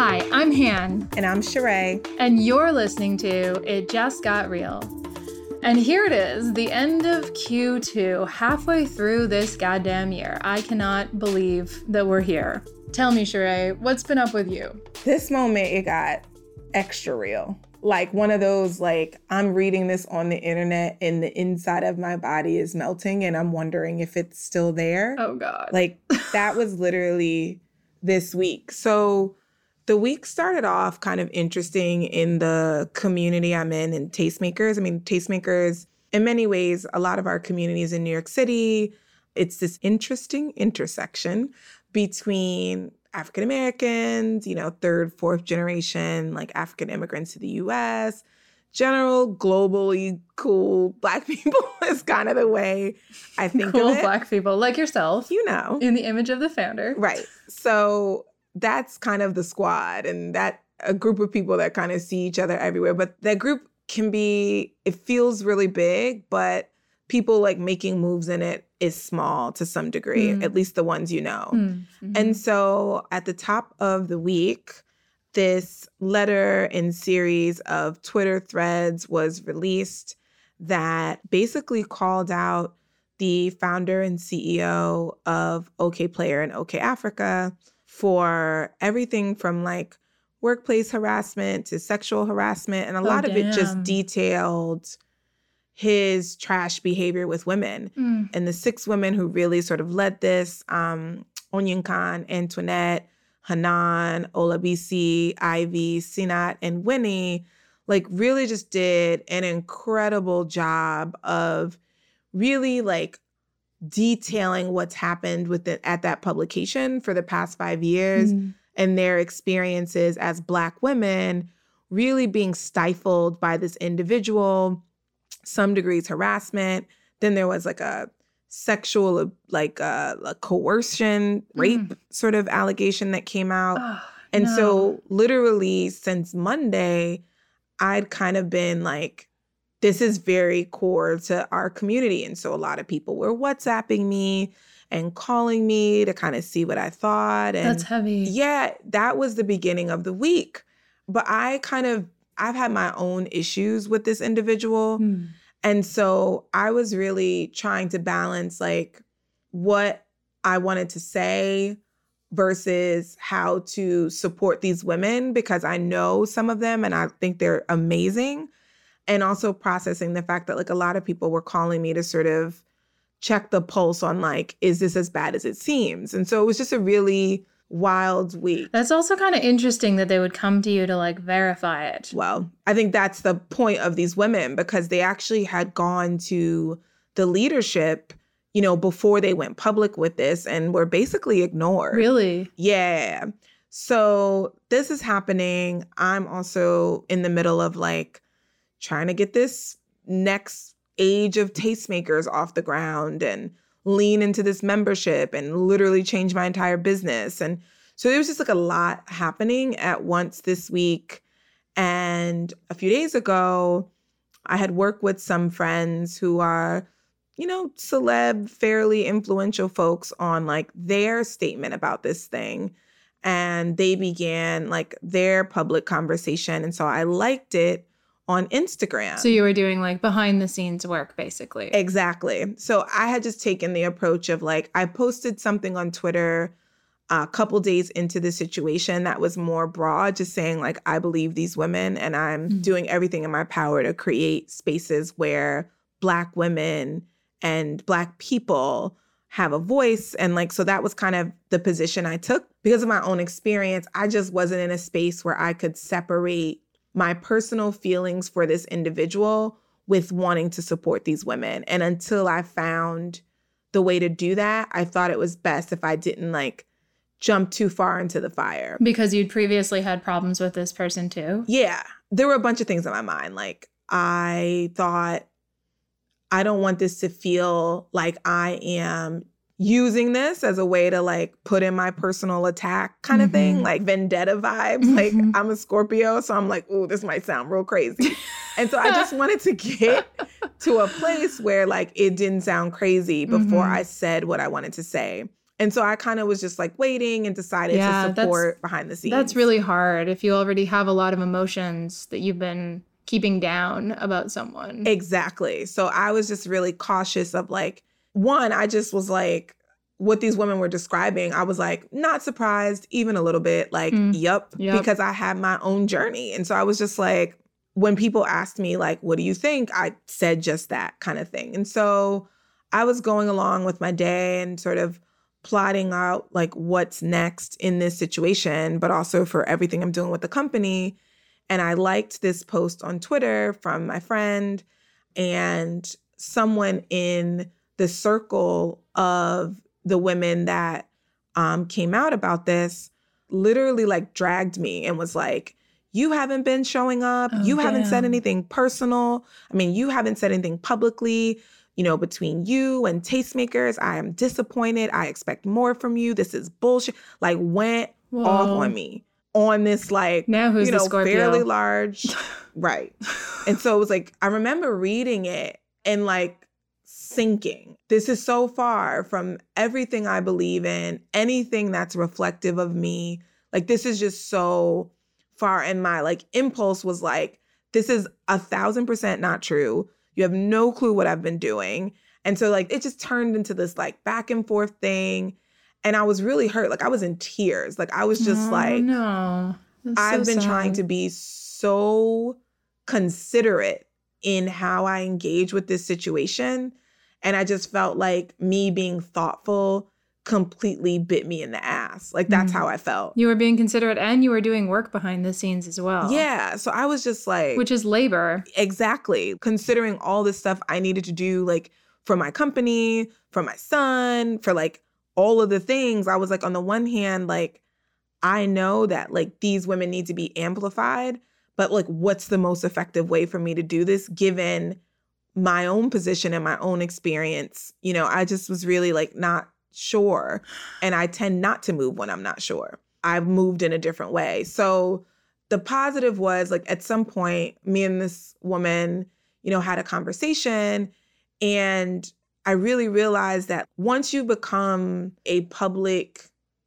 Hi, I'm Han. And I'm Cherae. And you're listening to It Just Got Real. And here it is, the end of Q2, halfway through this goddamn year. I cannot believe that we're here. Tell me, Cherae, what's been up with you? This moment, it got extra real. Like one of those, like, I'm reading this on the internet and the inside of my body is melting and I'm wondering if it's still there. Oh, God. Like, that was literally this week. So, the week started off kind of interesting in the community I'm in and tastemakers. I mean, tastemakers, in many ways, a lot of our communities in New York City, it's this interesting intersection between African Americans, you know, third, fourth generation, like African immigrants to the US, general, globally cool black people is kind of the way I think cool of it. black people like yourself. You know. In the image of the founder. Right. So that's kind of the squad and that a group of people that kind of see each other everywhere. But that group can be, it feels really big, but people like making moves in it is small to some degree, mm. at least the ones you know. Mm-hmm. And so at the top of the week, this letter in series of Twitter threads was released that basically called out the founder and CEO of Okayplayer and Okayafrica for everything from like workplace harassment to sexual harassment. And a oh, lot damn. of it just detailed his trash behavior with women. Mm. And the six women who really sort of led this um, Onyenkan, Antoinette, Hanan, Ola Olabisi, Ivy, Sinat, and Winnie, like really just did an incredible job of really like detailing what's happened with it at that publication for the past five years mm. and their experiences as Black women really being stifled by this individual, some degrees harassment. Then there was like a sexual, like uh, a coercion, rape mm. sort of allegation that came out. Oh, and no. so, literally, since Monday, I'd kind of been like, this is very core to our community. And so a lot of people were WhatsApping me and calling me to kind of see what I thought. And That's heavy. Yeah, that was the beginning of the week. But I kind of, I've had my own issues with this individual. Hmm. And so I was really trying to balance like what I wanted to say versus how to support these women because I know some of them and I think they're amazing and also processing the fact that like a lot of people were calling me to sort of check the pulse on like is this as bad as it seems? And so it was just a really wild week. That's also kind of interesting that they would come to you to like verify it. Well i think that's the point of these women because they actually had gone to the leadership you know before they went public with this and were basically ignored. Really? Yeah. So this is happening. I'm also in the middle of like trying to get this next age of tastemakers off the ground and lean into this membership and literally change my entire business. And so there was just like a lot happening at once this week. And a few days ago, I had worked with some friends who are, you know, celeb, fairly influential folks on like their statement about this thing. And they began like their public conversation. And so I liked it on Instagram. So you were doing like behind the scenes work basically. Exactly. So I had just taken the approach of like I posted something on Twitter a couple days into the situation that was more broad just saying like I believe these women and I'm mm-hmm. doing everything in my power to create spaces where black women and black people have a voice and like so that was kind of the position I took because of my own experience I just wasn't in a space where I could separate my personal feelings for this individual with wanting to support these women. And until I found the way to do that, I thought it was best if I didn't like jump too far into the fire. Because you'd previously had problems with this person too? Yeah. There were a bunch of things in my mind. Like, I thought, I don't want this to feel like I am using this as a way to like put in my personal attack kind of mm-hmm. thing, like vendetta vibes. Mm-hmm. Like I'm a Scorpio, so I'm like, oh, this might sound real crazy. and so I just wanted to get to a place where like it didn't sound crazy before mm-hmm. I said what I wanted to say. And so I kind of was just like waiting and decided Yeah, to support behind the scenes. That's really hard if you already have a lot of emotions that you've been keeping down about someone. Exactly. So I was just really cautious of like, one, I just was like, what these women were describing, I was like, not surprised, even a little bit. Like, Mm. yup, Yep. because I had my own journey. And so I was just like, when people asked me, like, what do you think? I said just that kind of thing. And so I was going along with my day and sort of plotting out like what's next in this situation, but also for everything I'm doing with the company. And I liked this post on Twitter from my friend and someone in the circle of the women that um, came out about this literally like dragged me and was like, you haven't been showing up. Oh, you haven't said anything personal. I mean, you haven't said anything publicly. You know, between you and tastemakers, I am disappointed. I expect more from you. This is bullshit. Like, went off on me on this, like, Now who's you know, Scorpio? fairly large. right. And so it was like, I remember reading it and like sinking. This is so far from everything I believe in, anything that's reflective of me. Like, this is just so far. And my like impulse was like, this is a thousand percent not true. You have no clue what I've been doing. And so, like, it just turned into this like back and forth thing. And I was really hurt. Like, I was in tears. Like, I was just Oh, like, no. That's I've so been trying to be so considerate in how I engage with this situation. And I just felt like me being thoughtful completely bit me in the ass. Like that's Mhm. how I felt. You were being considerate and you were doing work behind the scenes as well. Yeah. So I was just like, Which is labor. exactly considering all this stuff I needed to do, like for my company, for my son, for like all of the things. I was like, on the one hand, like, I know that like these women need to be amplified, but like, what's the most effective way for me to do this given my own position and my own experience? You know, I just was really like not sure. And I tend not to move when I'm not sure. I've moved in a different way. So the positive was like at some point, me and this woman, you know, had a conversation and I really realized that once you become a public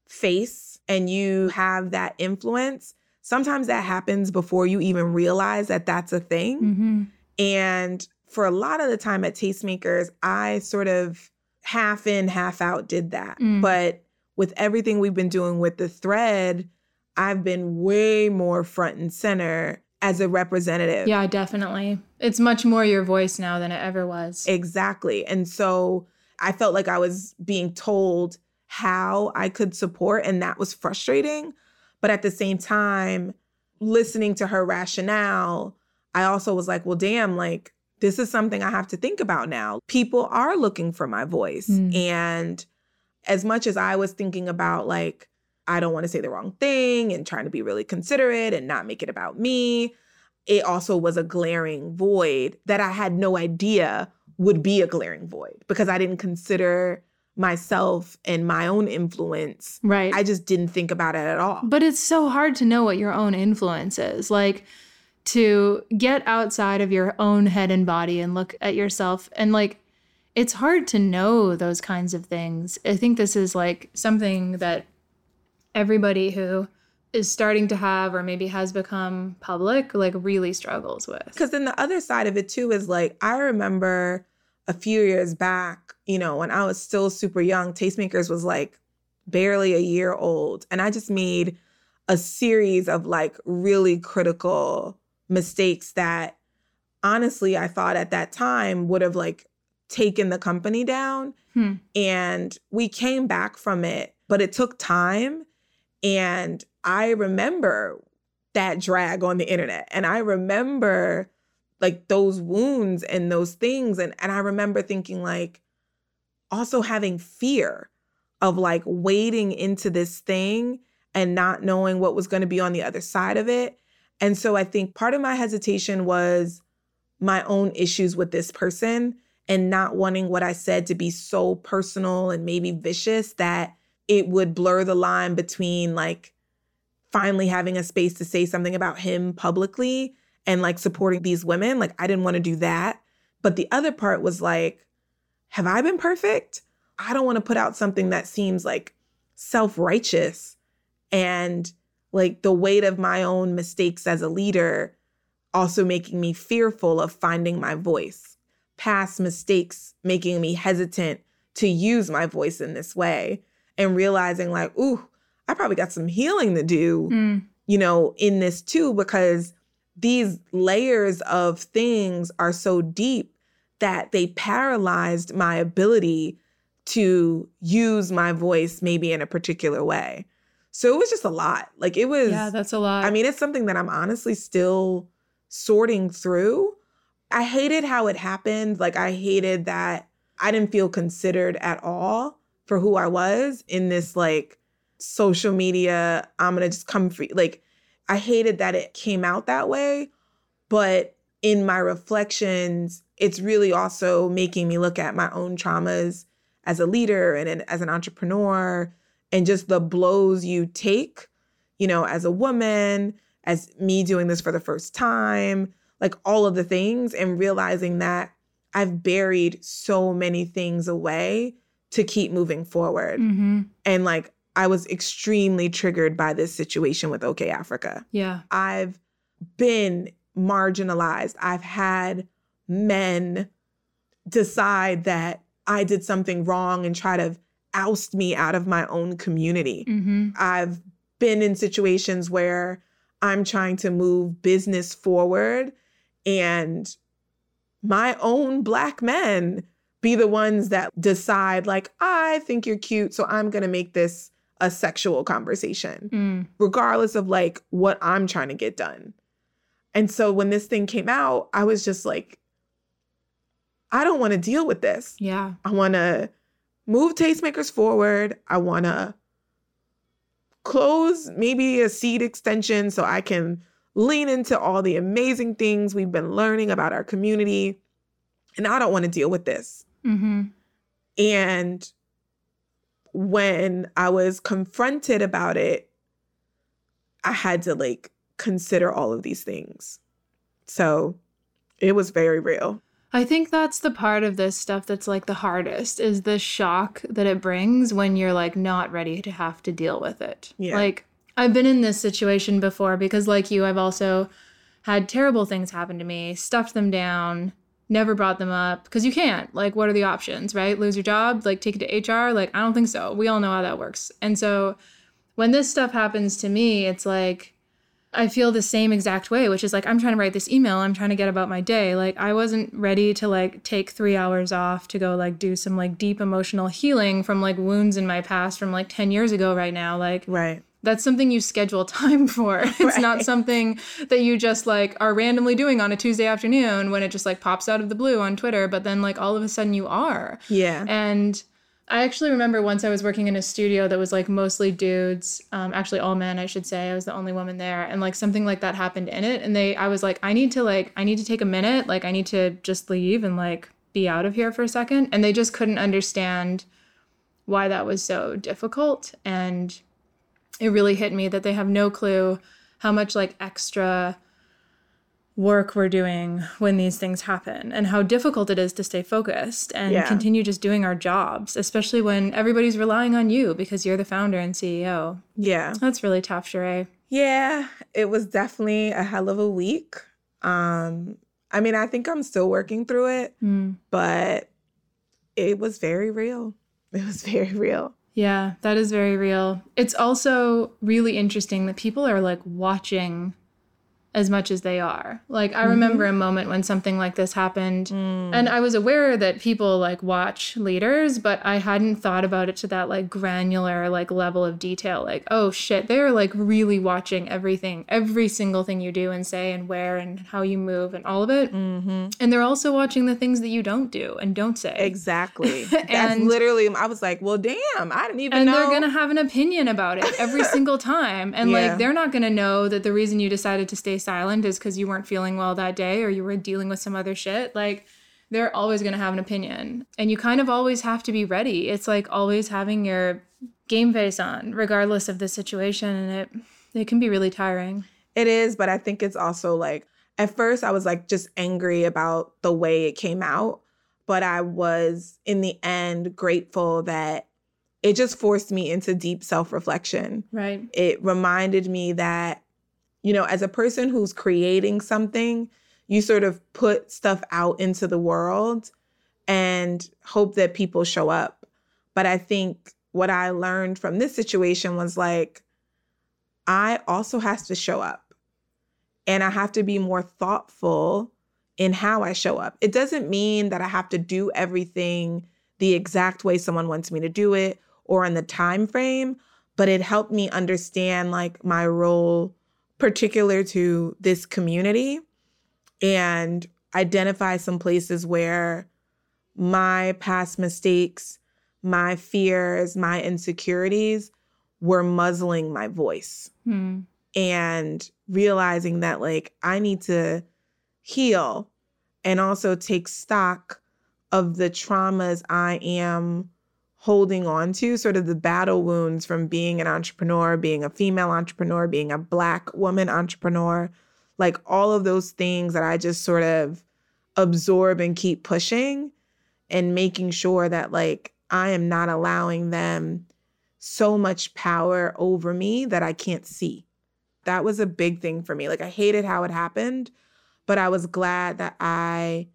face and you have that influence, sometimes that happens before you even realize that that's a thing. hmm And for a lot of the time at Tastemakers, I sort of half in, half out did that. Mm. But with everything we've been doing with the thread, I've been way more front and center as a representative. Yeah, definitely. It's much more your voice now than it ever was. Exactly. And so I felt like I was being told how I could support, and that was frustrating. But at the same time, listening to her rationale, I also was like, well, damn, like, this is something I have to think about now. People are looking for my voice. Mm. And as much as I was thinking about, like, I don't want to say the wrong thing and trying to be really considerate and not make it about me, it also was a glaring void that I had no idea would be a glaring void because I didn't consider myself and my own influence. right. I just didn't think about it at all. But it's so hard to know what your own influence is. Like to get outside of your own head and body and look at yourself and like it's hard to know those kinds of things. I think this is like something that everybody who is starting to have or maybe has become public like really struggles with. Because then the other side of it too is like, I remember a few years back, you know, when I was still super young, Tastemakers was like barely a year old. And I just made a series of like really critical mistakes that honestly I thought at that time would have like taken the company down. Hmm. And we came back from it, but it took time. And I remember that drag on the internet. And I remember like those wounds and those things. And, and I remember thinking, like, also having fear of like wading into this thing and not knowing what was going to be on the other side of it. And so I think part of my hesitation was my own issues with this person and not wanting what I said to be so personal and maybe vicious that it would blur the line between like finally having a space to say something about him publicly and like supporting these women. Like I didn't want to do that. But the other part was like, have I been perfect? I don't want to put out something that seems like self righteous and like the weight of my own mistakes as a leader also making me fearful of finding my voice. Past mistakes making me hesitant to use my voice in this way and realizing, like, ooh, I probably got some healing to do, Mm. you know, in this too, because these layers of things are so deep that they paralyzed my ability to use my voice maybe in a particular way. So it was just a lot. Like it was Yeah, that's a lot. I mean, it's something that I'm honestly still sorting through. I hated how it happened. Like, I hated that I didn't feel considered at all for who I was in this, like, social media. I'm going to just come free. Like, I hated that it came out that way. But in my reflections, it's really also making me look at my own traumas as a leader and an, as an entrepreneur and just the blows you take, you know, as a woman, as me doing this for the first time, like all of the things, and realizing that I've buried so many things away to keep moving forward. hmm And like, I was extremely triggered by this situation with Okayafrica. Yeah. I've been marginalized. I've had men decide that I did something wrong and try to oust me out of my own community. hmm I've been in situations where I'm trying to move business forward and my own black men be the ones that decide like I think you're cute so I'm going to make this a sexual conversation Mm. regardless of like what I'm trying to get done. And so when this thing came out, I was just like I don't want to deal with this. Yeah. I want to move tastemakers forward. I want to close maybe a seed extension so I can lean into all the amazing things we've been learning about our community. And I don't want to deal with this. hmm And when I was confronted about it, I had to like consider all of these things. So it was very real. I think that's the part of this stuff that's like the hardest is the shock that it brings when you're like not ready to have to deal with it. Yeah. Like I've been in this situation before because like you I've also had terrible things happen to me, stuffed them down, never brought them up because you can't. Like what are the options, right? Lose your job, like take it to HR? Like I don't think so. We all know how that works. And so when this stuff happens to me, it's like I feel the same exact way, which is like I'm trying to write this email, I'm trying to get about my day. Like I wasn't ready to like take 3 hours off to go like do some like deep emotional healing from like wounds in my past from like 10 years ago right now. Like Right. that's something you schedule time for. It's not something that you just like are randomly doing on a Tuesday afternoon when it just like pops out of the blue on Twitter, but then like all of a sudden you are. Yeah. And I actually remember once I was working in a studio that was like mostly dudes, um, actually all men, I should say. I was the only woman there, and like something like that happened in it. And they, I was like, I need to like, I need to take a minute, like I need to just leave and like be out of here for a second. And they just couldn't understand why that was so difficult. And it really hit me that they have no clue how much like extra work we're doing when these things happen and how difficult it is to stay focused and Yeah. continue just doing our jobs, especially when everybody's relying on you because you're the founder and CEO. Yeah. That's really tough, Cherae. Yeah, it was definitely a hell of a week. Um, I mean, I think I'm still working through it, Mm. but it was very real. It was very real. Yeah, that is very real. It's also really interesting that people are like watching as much as they are. Like I remember a moment when something like this happened and I was aware that people like watch leaders, but I hadn't thought about it to that like granular like level of detail. Like, oh shit, they're like really watching everything, every single thing you do and say and where and how you move and all of it. Mm-hmm. And they're also watching the things that you don't do and don't say. Exactly. That's And- literally. I was like, well, damn, I didn't even and know. they're gonna have an opinion about it every single time and Yeah. like they're not gonna know that the reason you decided to stay silent is because you weren't feeling well that day or you were dealing with some other shit like they're always gonna have an opinion and you kind of always have to be ready it's like always having your game face on regardless of the situation and it it can be really tiring It is, but I think it's also like at first I was like just angry about the way it came out. but I was in the end grateful that it just forced me into deep self reflection. Right. It reminded me that, you know, as a person who's creating something, you sort of put stuff out into the world and hope that people show up. But I think what I learned from this situation was like, I also has to show up and I have to be more thoughtful in how I show up. It doesn't mean that I have to do everything the exact way someone wants me to do it or in the time frame, but it helped me understand like my role particular to this community and identify some places where my past mistakes, my fears, my insecurities were muzzling my voice. Hmm. And realizing that, like, I need to heal and also take stock of the traumas I am holding on to, sort of the battle wounds from being an entrepreneur, being a female entrepreneur, being a Black woman entrepreneur, like all of those things that I just sort of absorb and keep pushing and making sure that, like, I am not allowing them so much power over me that I can't see. That was a big thing for me. Like, I hated how it happened, but I was glad that I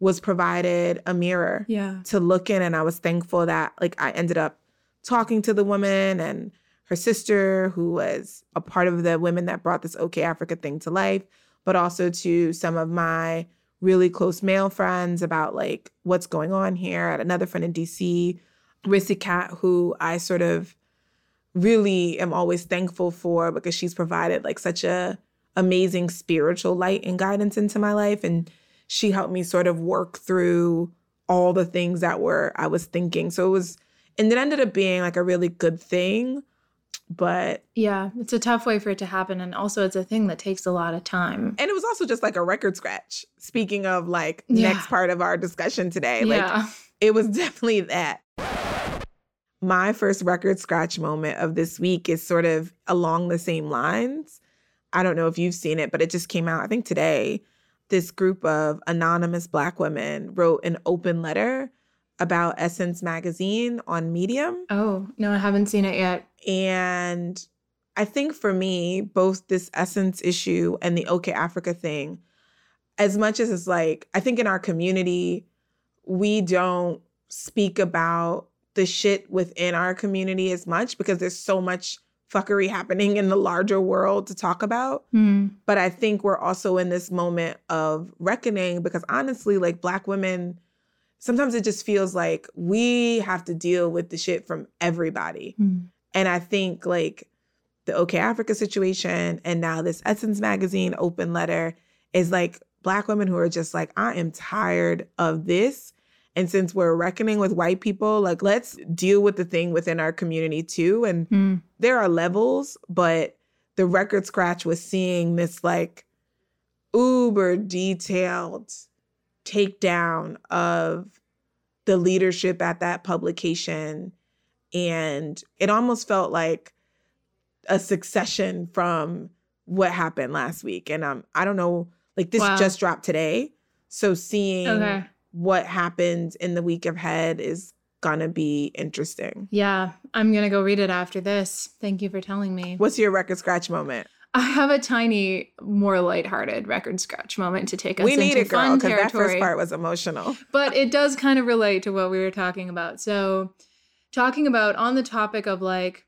was provided a mirror Yeah. to look in. And I was thankful that, like, I ended up talking to the woman and her sister, who was a part of the women that brought this Okayafrica thing to life, but also to some of my really close male friends about like what's going on here. At another friend in DC, Rissy Cat, who I sort of really am always thankful for because she's provided like such a amazing spiritual light and guidance into my life and she helped me sort of work through all the things that were I was thinking. So it was and it ended up being like a really good thing. But Yeah. It's a tough way for it to happen. And also, it's a thing that takes a lot of time. and it was also just like a record scratch. Speaking of like Yeah. next part of our discussion today, like yeah. it was definitely that. My first record scratch moment of this week is sort of along the same lines. I don't know if you've seen it, but it just came out, I think today. This group of anonymous Black women wrote an open letter about Essence Magazine on Medium. Oh, no, I haven't seen it yet. And I think for me, both this Essence issue and the Okayafrica thing, as much as it's like, I think in our community, we don't speak about the shit within our community as much because there's so much fuckery happening in the larger world to talk about. Hmm. But I think we're also in this moment of reckoning because honestly, like Black women, sometimes it just feels like we have to deal with the shit from everybody. Hmm. And I think like the Okayafrica situation and now this Essence Magazine open letter is like Black women who are just like, I am tired of this. And since we're reckoning with white people, like let's deal with the thing within our community too. And Hmm. there are levels, but the record scratch was seeing this like uber detailed takedown of the leadership at that publication. And it almost felt like a succession from what happened last week. And um, I don't know, like this Wow. just dropped today. So seeing Okay. What happened in the week ahead is gonna be interesting. Yeah. I'm to go read it after this. Thank you for telling me. What's your record scratch moment? I have a tiny, more lighthearted record scratch moment to take us we need into it, girl, fun because that first part was emotional. but it does kind of relate to what we were talking about. So, talking about on the topic of like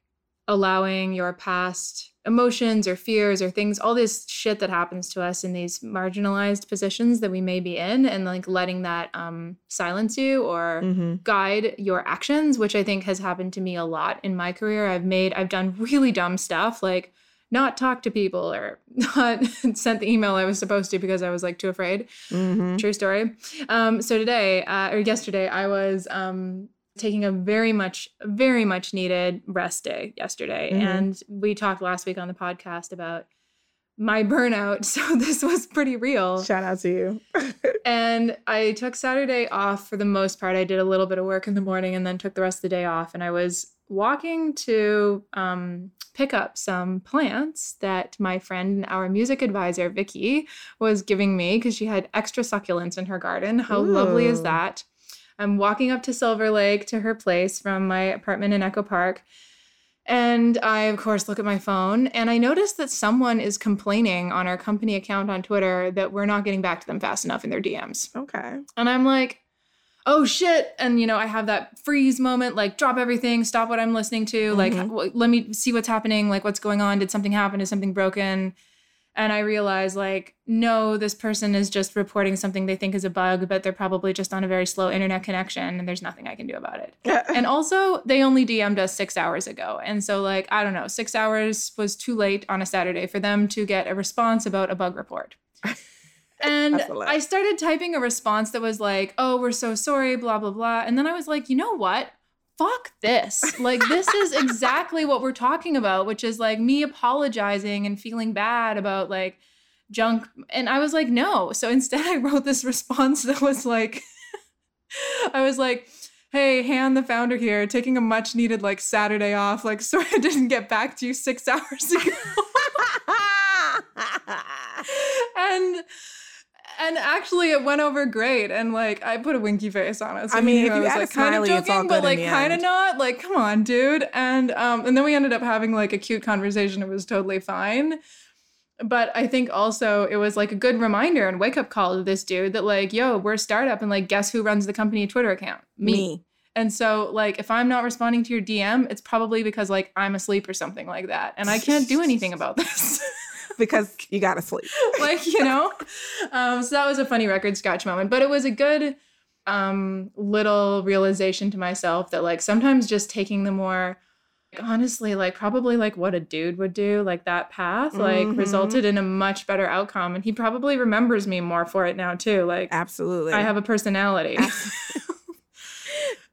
allowing your past emotions or fears or things, all this shit that happens to us in these marginalized positions that we may be in, and like letting that um, silence you or hmm guide your actions, which I think has happened to me a lot in my career. I've made, I've done really dumb stuff like not talk to people or not sent the email I was supposed to because I was like too afraid. hmm True story. Um, so today, uh, or yesterday, I was um, taking a very much, very much needed rest day yesterday. Mhm. And we talked last week on the podcast about my burnout. So this was pretty real. Shout out to you. And I took Saturday off for the most part. I did a little bit of work in the morning and then took the rest of the day off. And I was walking to um, pick up some plants that my friend and our music advisor, Vicky, was giving me because she had extra succulents in her garden. How lovely is that? I'm walking up to Silver Lake to her place from my apartment in Echo Park. And I, of course, look at my phone and I notice that someone is complaining on our company account on Twitter that we're not getting back to them fast enough in their DMs. Okay. And I'm like, oh shit. And, you know, I have that freeze moment like, drop everything, stop what I'm listening to, like, Mhm. w- let me see what's happening, like, what's going on. Did something happen? Is something broken? And I realize, like, no, this person is just reporting something they think is a bug, but they're probably just on a very slow internet connection and there's nothing I can do about it. And also, they only DM'd us six hours ago. And so, like, I don't know, six hours was too late on a Saturday for them to get a response about a bug report. And That's a lot. I started typing a response that was like, oh, we're so sorry, blah, blah, blah. And then I was like, you know what? Fuck this. Like, this is exactly what we're talking about, which is like me apologizing and feeling bad about like junk. And I was like, no. So instead, I wrote this response that was like, I was like, hey, Han, the founder here, taking a much needed like Saturday off. Like, sorry I didn't get back to you six hours ago. and and actually it went over great and like i put a winky face on it so I mean, if you was add a like kind of smiley, joking but like kind of not like come on dude. And um and then we ended up having like a cute conversation it was totally fine. But i think also it was like a good reminder and wake up call to this dude that like yo we're a startup and like guess who runs the company twitter account? Me. and so like if i'm not responding to your dm it's probably because like i'm asleep or something like that and i can't do anything about this Because you gotta sleep. like you know um so that was a funny record scratch moment but it was a good um little realization to myself that like sometimes just taking the more honestly like probably like what a dude would do like that path like Mhm. resulted in a much better outcome and he probably remembers me more for it now too like Absolutely. i have a personality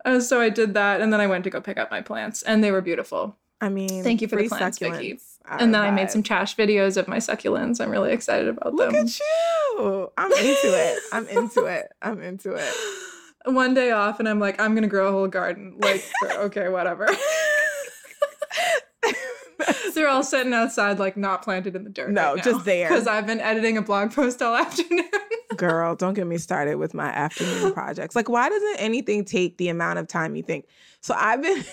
Uh, so i did that and then i went to go pick up my plants and they were beautiful I mean, Thank you for the plants, Vicky. succulents are and then I made some trash videos of my succulents i'm really excited about Look them Look at you. I'm into it. I'm into it. I'm into it. one day off and I'm like, I'm gonna grow a whole garden. Like, okay, whatever. They're all sitting outside, like not planted in the dirt. No, just there. Because I've been editing a blog post all afternoon. Girl, don't get me started with my afternoon projects. Like, why doesn't anything take the amount of time you think? So I've been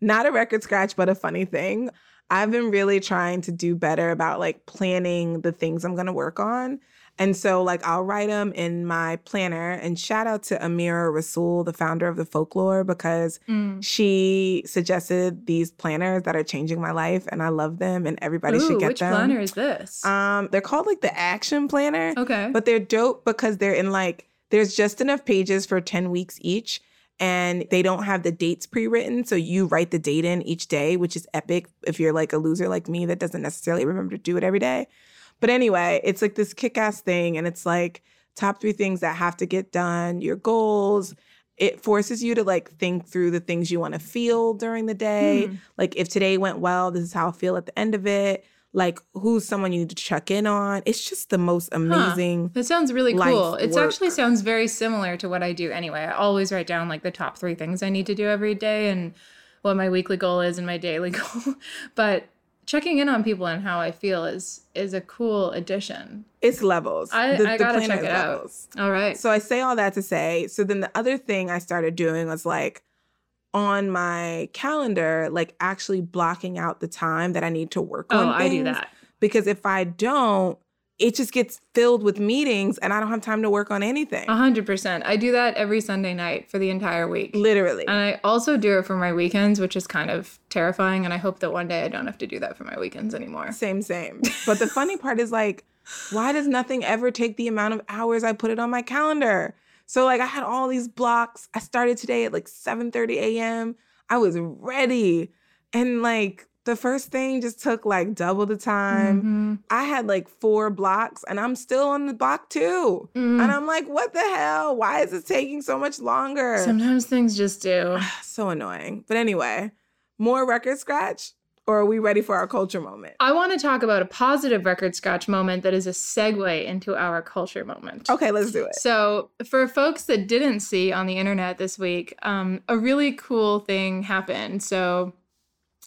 not a record scratch, but a funny thing. I've been really trying to do better about like planning the things I'm gonna work on. And so, like, I'll write them in my planner. And shout out to Amira Rasool, the founder of the folklore, because Mm. she suggested these planners that are changing my life, and I love them. And everybody should Ooh, get which them. planner is this? Um, they're called like the Action Planner. okay. But they're dope because they're in like, there's just enough pages for 10 weeks each. And they don't have the dates pre written. So you write the date in each day, which is epic if you're like a loser like me that doesn't necessarily remember to do it every day. But anyway, it's like this kick ass thing. And it's like top three things that have to get done, your goals. It forces you to like think through the things you want to feel during the day. Hmm. Like if today went well, this is how I feel at the end of it. Like who's someone you need to check in on. It's just the most amazing. That sounds really cool. It actually sounds very similar to what I do anyway. I always write down like the top three things I need to do every day and what my weekly goal is and my daily goal. but checking in on people and how I feel is is a cool addition. It's levels. I, The- I gotta planner check it out. levels. All right. So I say all that to say, so then the other thing I started doing was like on my calendar, like actually blocking out the time that I need to work oh, on Oh, I do that. Because if I don't, it just gets filled with meetings and I don't have time to work on anything. A hundred percent. I do that every Sunday night for the entire week. Literally. And I also do it for my weekends, which is kind of terrifying. And I hope that one day I don't have to do that for my weekends anymore. Same, same. But the funny part is like, why does nothing ever take the amount of hours I put it on my calendar? So like I had all these blocks. I started today at like 7:30 a.m. I was ready. And like the first thing just took like double the time. Mhm. I had like four blocks and I'm still on the block two. Mm. And I'm like, what the hell? Why is it taking so much longer? Sometimes things just do. so annoying. But anyway, more record scratch or are we ready for our culture moment? I want to talk about a positive record scratch moment that is a segue into our culture moment. Okay, let's do it. So, for folks that didn't see on the internet this week, um, a really cool thing happened. So,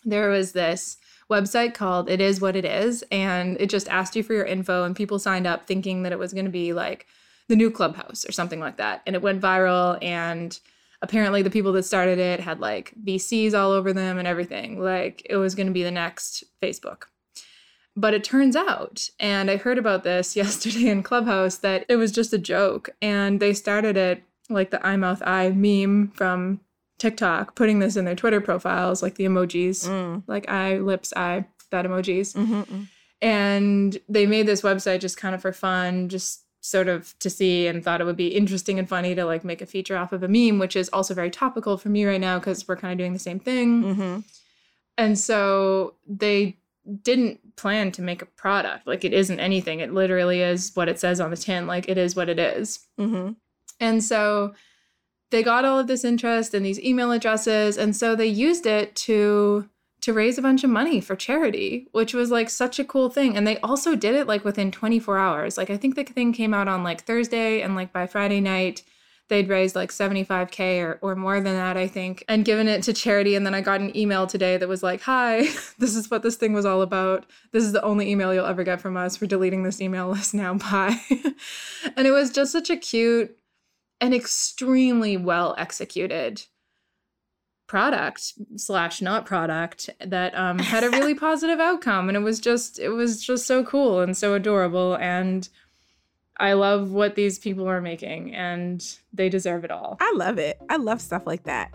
there was this website called It Is What It Is, and it just asked you for your info, and people signed up thinking that it was going to be like the new Clubhouse or something like that. And it went viral, and apparently the people that started it had like VCs all over them and everything. Like it was going to be the next Facebook. But it turns out, and I heard about this yesterday in Clubhouse, that it was just a joke. And they started it like the eye mouth eye meme from TikTok, putting this in their Twitter profiles, like the emojis, Mm. like eye, lips, eye, that emojis. Mhm. And they made this website just kind of for fun, just sort of to see and thought it would be interesting and funny to like make a feature off of a meme, which is also very topical for me right now because we're kind of doing the same thing. Mhm. And so they didn't plan to make a product. Like it isn't anything. It literally is what it says on the tin. Like it is what it is. Mhm. And so they got all of this interest and these email addresses. And so they used it to to raise a bunch of money for charity, which was like such a cool thing. And they also did it like within 24 hours. Like I think the thing came out on like Thursday and like by Friday night they'd raised like 75k or, or more than that i think and given it to charity. And then i got an email today that was like hi this is what this thing was all about. This is the only email you'll ever get from us. For deleting this email list now. Bye. And it was just such a cute and extremely well executed product slash not product that um, had a really positive outcome and it was just it was just so cool and so adorable and i love what these people are making and they deserve it all I love it. I love stuff like that.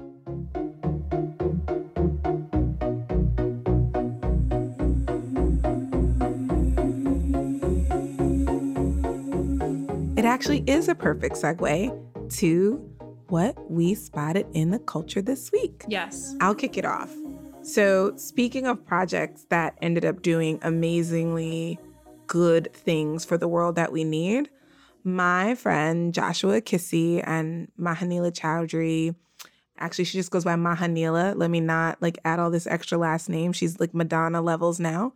It actually is a perfect segue to what we spotted in the culture this week. yes I'll kick it off. So, speaking of projects that ended up doing amazingly good things for the world that we need, my friend Joshua Kissi and Mahaneela Choudhury, actually, she just goes by Mahaneela. Let me not like add all this extra last name. She's like Madonna levels now.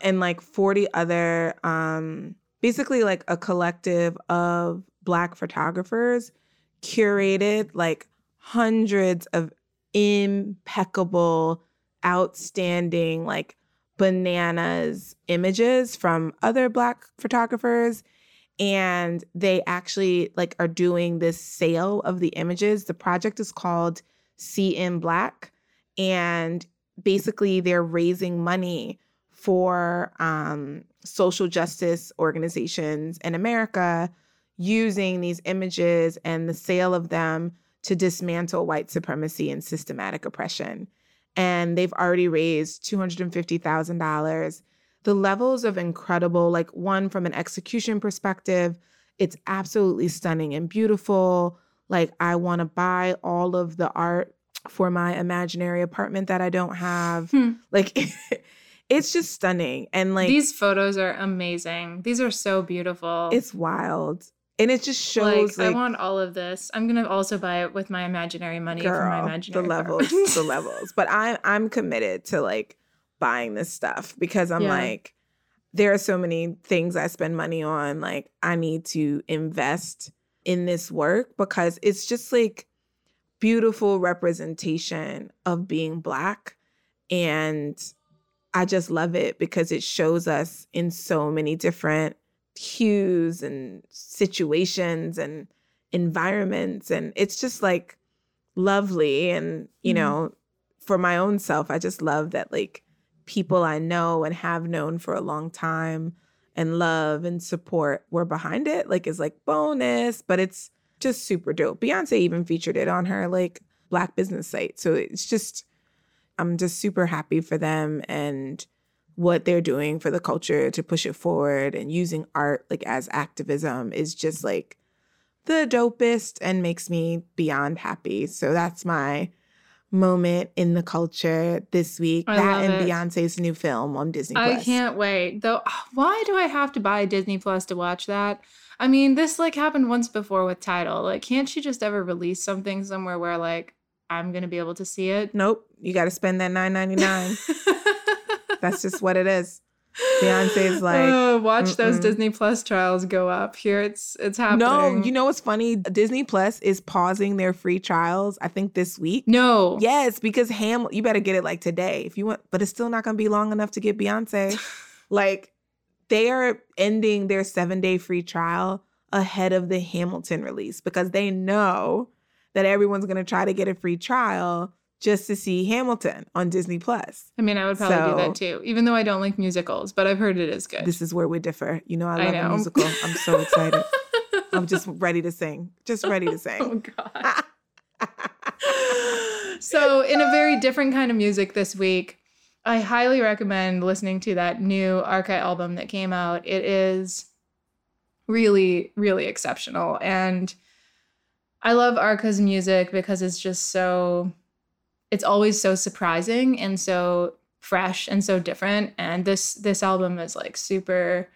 And like 40 other, um, basically like a collective of Black photographers curated like hundreds of impeccable, outstanding, like bananas images from other Black photographers. And they actually like are doing this sale of the images. The project is called See in Black. And basically they're raising money for um, social justice organizations in America using these images and the sale of them to dismantle white supremacy and systematic oppression. And they've already raised $250,000. The levels of incredible, like one from an execution perspective, it's absolutely stunning and beautiful. Like, I want to buy all of the art for my imaginary apartment that I don't have. Hmm. Like, it's just stunning. And like, these photos are amazing these are so beautiful it's wild. And it just shows like, shows i want all of this i'm gonna also buy it with my imaginary money for my imaginary the levels, the levels. But I'm I'm committed to like buying this stuff because I'm Yeah. like, there are so many things I spend money on. Like, I need to invest in this work because it's just like beautiful representation of being black. And I just love it because it shows us in so many different hues and situations and environments. And it's just like lovely. And, you Mhm. know, for my own self, I just love that like people I know and have known for a long time and love and support were behind it. Like it's like bonus, but it's just super dope. Beyonce even featured it on her like black business site. So it's just I'm just super happy for them and what they're doing for the culture to push it forward and using art like as activism is just like the dopest and makes me beyond happy. So that's my moment in the culture this week. I that and it. Beyonce's new film on Disney I Plus. can't wait. Though why do I have to buy Disney Plus to watch that? I mean, this like happened once before with Tidal. Like can't she just ever release something somewhere where like I'm going to be able to see it? Nope, you got to spend that nine ninety nine. That's just what it is. Beyonce's like, Oh, watch those mm-mm. Disney Plus trials go up. Here it's it's happening. No, you know what's funny? Disney Plus is pausing their free trials. I think this week. No. Yes, because Han, you better get it like today if you want. But it's still not going to be long enough to get Beyonce. like they are ending their seven day free trial ahead of the Hamilton release because they know that everyone's going to try to get a free trial just to see Hamilton on Disney Plus. I mean, I would probably do that too, even though I don't like musicals, but I've heard it is good. This is where we differ. You know, I I love a musical. I'm so excited. I'm just ready to sing. Just ready to sing. oh god. so, in a very different kind of music this week, I highly recommend listening to that new Arca album that came out. It is really, really exceptional. And I love Arca's music because it's just so, it's always so surprising and so fresh and so different. And this this album is like super,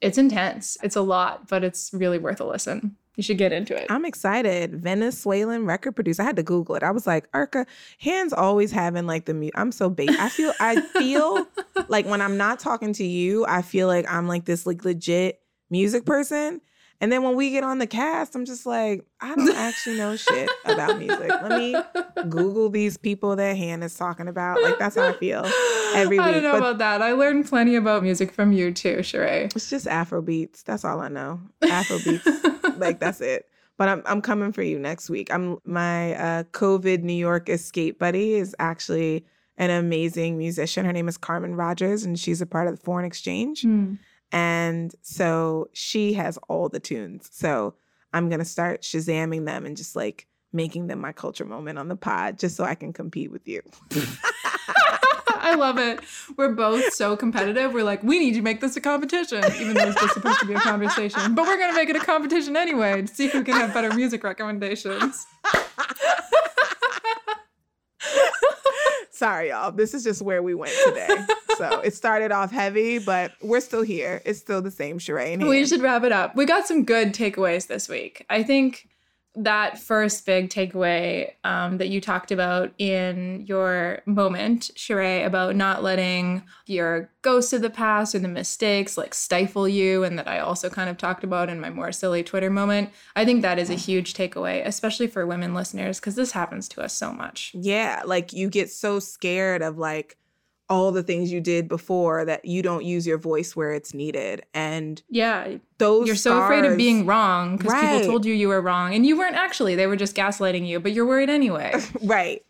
it's intense. It's a lot, but it's really worth a listen. You should get into it. I'm excited. Venezuelan record producer. I had to Google it. I was like, Arca, hands always having like the mute. I'm so bait. I feel I feel like when I'm not talking to you, I feel like I'm like this like legit music person. And then when we get on the cast, I'm just like, I don't actually know shit about music. Let me Google these people that Han is talking about. Like that's how I feel. every week. I don't know but- about that. I learned plenty about music from you too, Cherae. It's just Afro beats. That's all I know. Afro beats. like that's it. But I'm I'm coming for you next week. I'm my uh, COVID New York escape buddy is actually an amazing musician. Her name is Carmen Rodgers, and she's a part of the Foreign Exchange. Hmm. And so she has all the tunes. So I'm gonna start shazamming them and just like making them my culture moment on the pod, just so I can compete with you. I love it. We're both so competitive. We're like, we need to make this a competition, even though it's just supposed to be a conversation. But we're gonna make it a competition anyway to see who can have better music recommendations. Sorry, y'all. This is just where we went today. so it started off heavy, but we're still here. It's still the same and We should wrap it up. We got some good takeaways this week. I think that first big takeaway um, that you talked about in your moment, Cherae, about not letting your ghosts of the past or the mistakes like stifle you, and that I also kind of talked about in my more silly Twitter moment. I think that is a huge takeaway, especially for women listeners, because this happens to us so much. Yeah, like you get so scared of like all the things you did before that you don't use your voice where it's needed. And Yeah, those you're so afraid of being wrong because Right. people told you you were wrong, and you weren't actually. They were just gaslighting you, but you're worried anyway. right.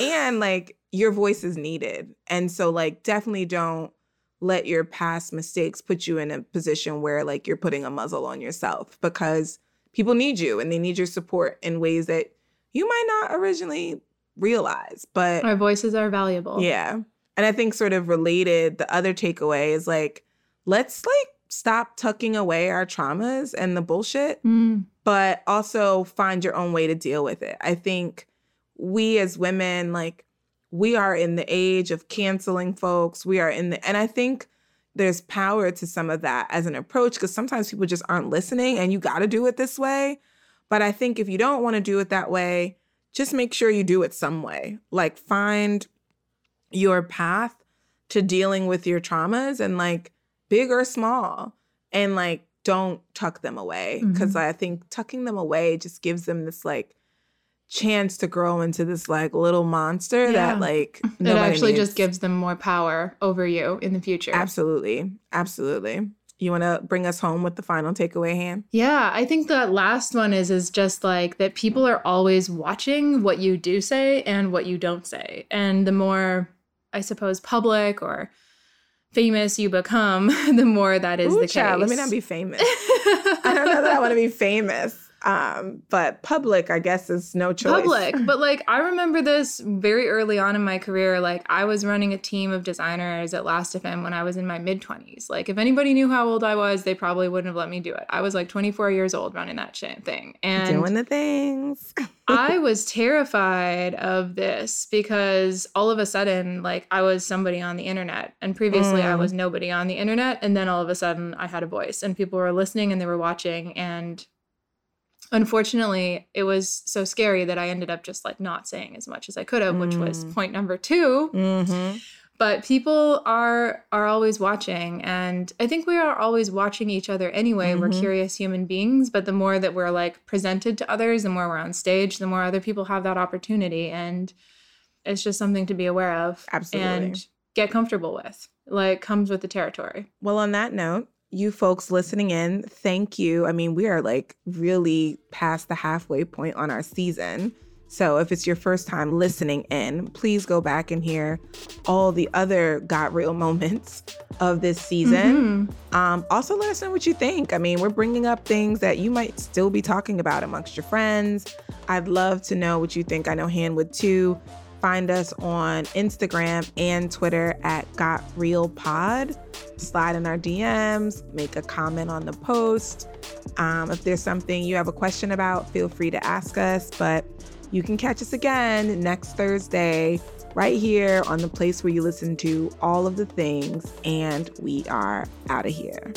and like your voice is needed. And so like definitely don't let your past mistakes put you in a position where like you're putting a muzzle on yourself because people need you and they need your support in ways that you might not originally realize. But Our voices are valuable. Yeah. And I think sort of related, the other takeaway is like, let's like stop tucking away our traumas and the bullshit, Mm. but also find your own way to deal with it. I think we as women, like, we are in the age of canceling folks. We are in the, and I think there's power to some of that as an approach because sometimes people just aren't listening and you got to do it this way. But I think if you don't want to do it that way, just make sure you do it some way. Like, find your path to dealing with your traumas and like big or small and like don't tuck them away because Mhm. i think tucking them away just gives them this like chance to grow into this like little monster Yeah. that like It actually needs. just gives them more power over you in the future. absolutely absolutely you want to bring us home with the final takeaway Han Yeah, I think that last one is is just like that people are always watching what you do say and what you don't say. And the more I suppose public or famous you become, the more that is Ooh, the child, case. let me not be famous i don't know that i want to be famous um but public i guess is no choice public but like i remember this very early on in my career like i was running a team of designers at last.fm when i was in my mid-20s like if anybody knew how old i was they probably wouldn't have let me do it i was like 24 years old running that shit thing and doing the things I was terrified of this because all of a sudden, like, I was somebody on the internet, and previously I Mm. was nobody on the internet. And then all of a sudden, I had a voice, and people were listening and they were watching. And unfortunately, it was so scary that I ended up just like not saying as much as I could have, which was Mm. point number two. mm-hmm. But people are are always watching, and I think we are always watching each other anyway. We're Mhm. curious human beings, but the more that we're like presented to others, the more we're on stage, the more other people have that opportunity, and it's just something to be aware of Absolutely. and get comfortable with. Like comes with the territory. Well, on that note, you folks listening in, thank you. I mean, we are like really past the halfway point on our season. So if it's your first time listening in, please go back and hear all the other got real moments of this season. Mm-hmm. Um, also, let us know what you think. I mean, we're bringing up things that you might still be talking about amongst your friends. I'd love to know what you think. I know Han would too. Find us on Instagram and Twitter at Got Real Pod. Slide in our DMs, make a comment on the post. Um, if there's something you have a question about, feel free to ask us. But you can catch us again next Thursday, right here on the place where you listen to all of the things. And we are out of here.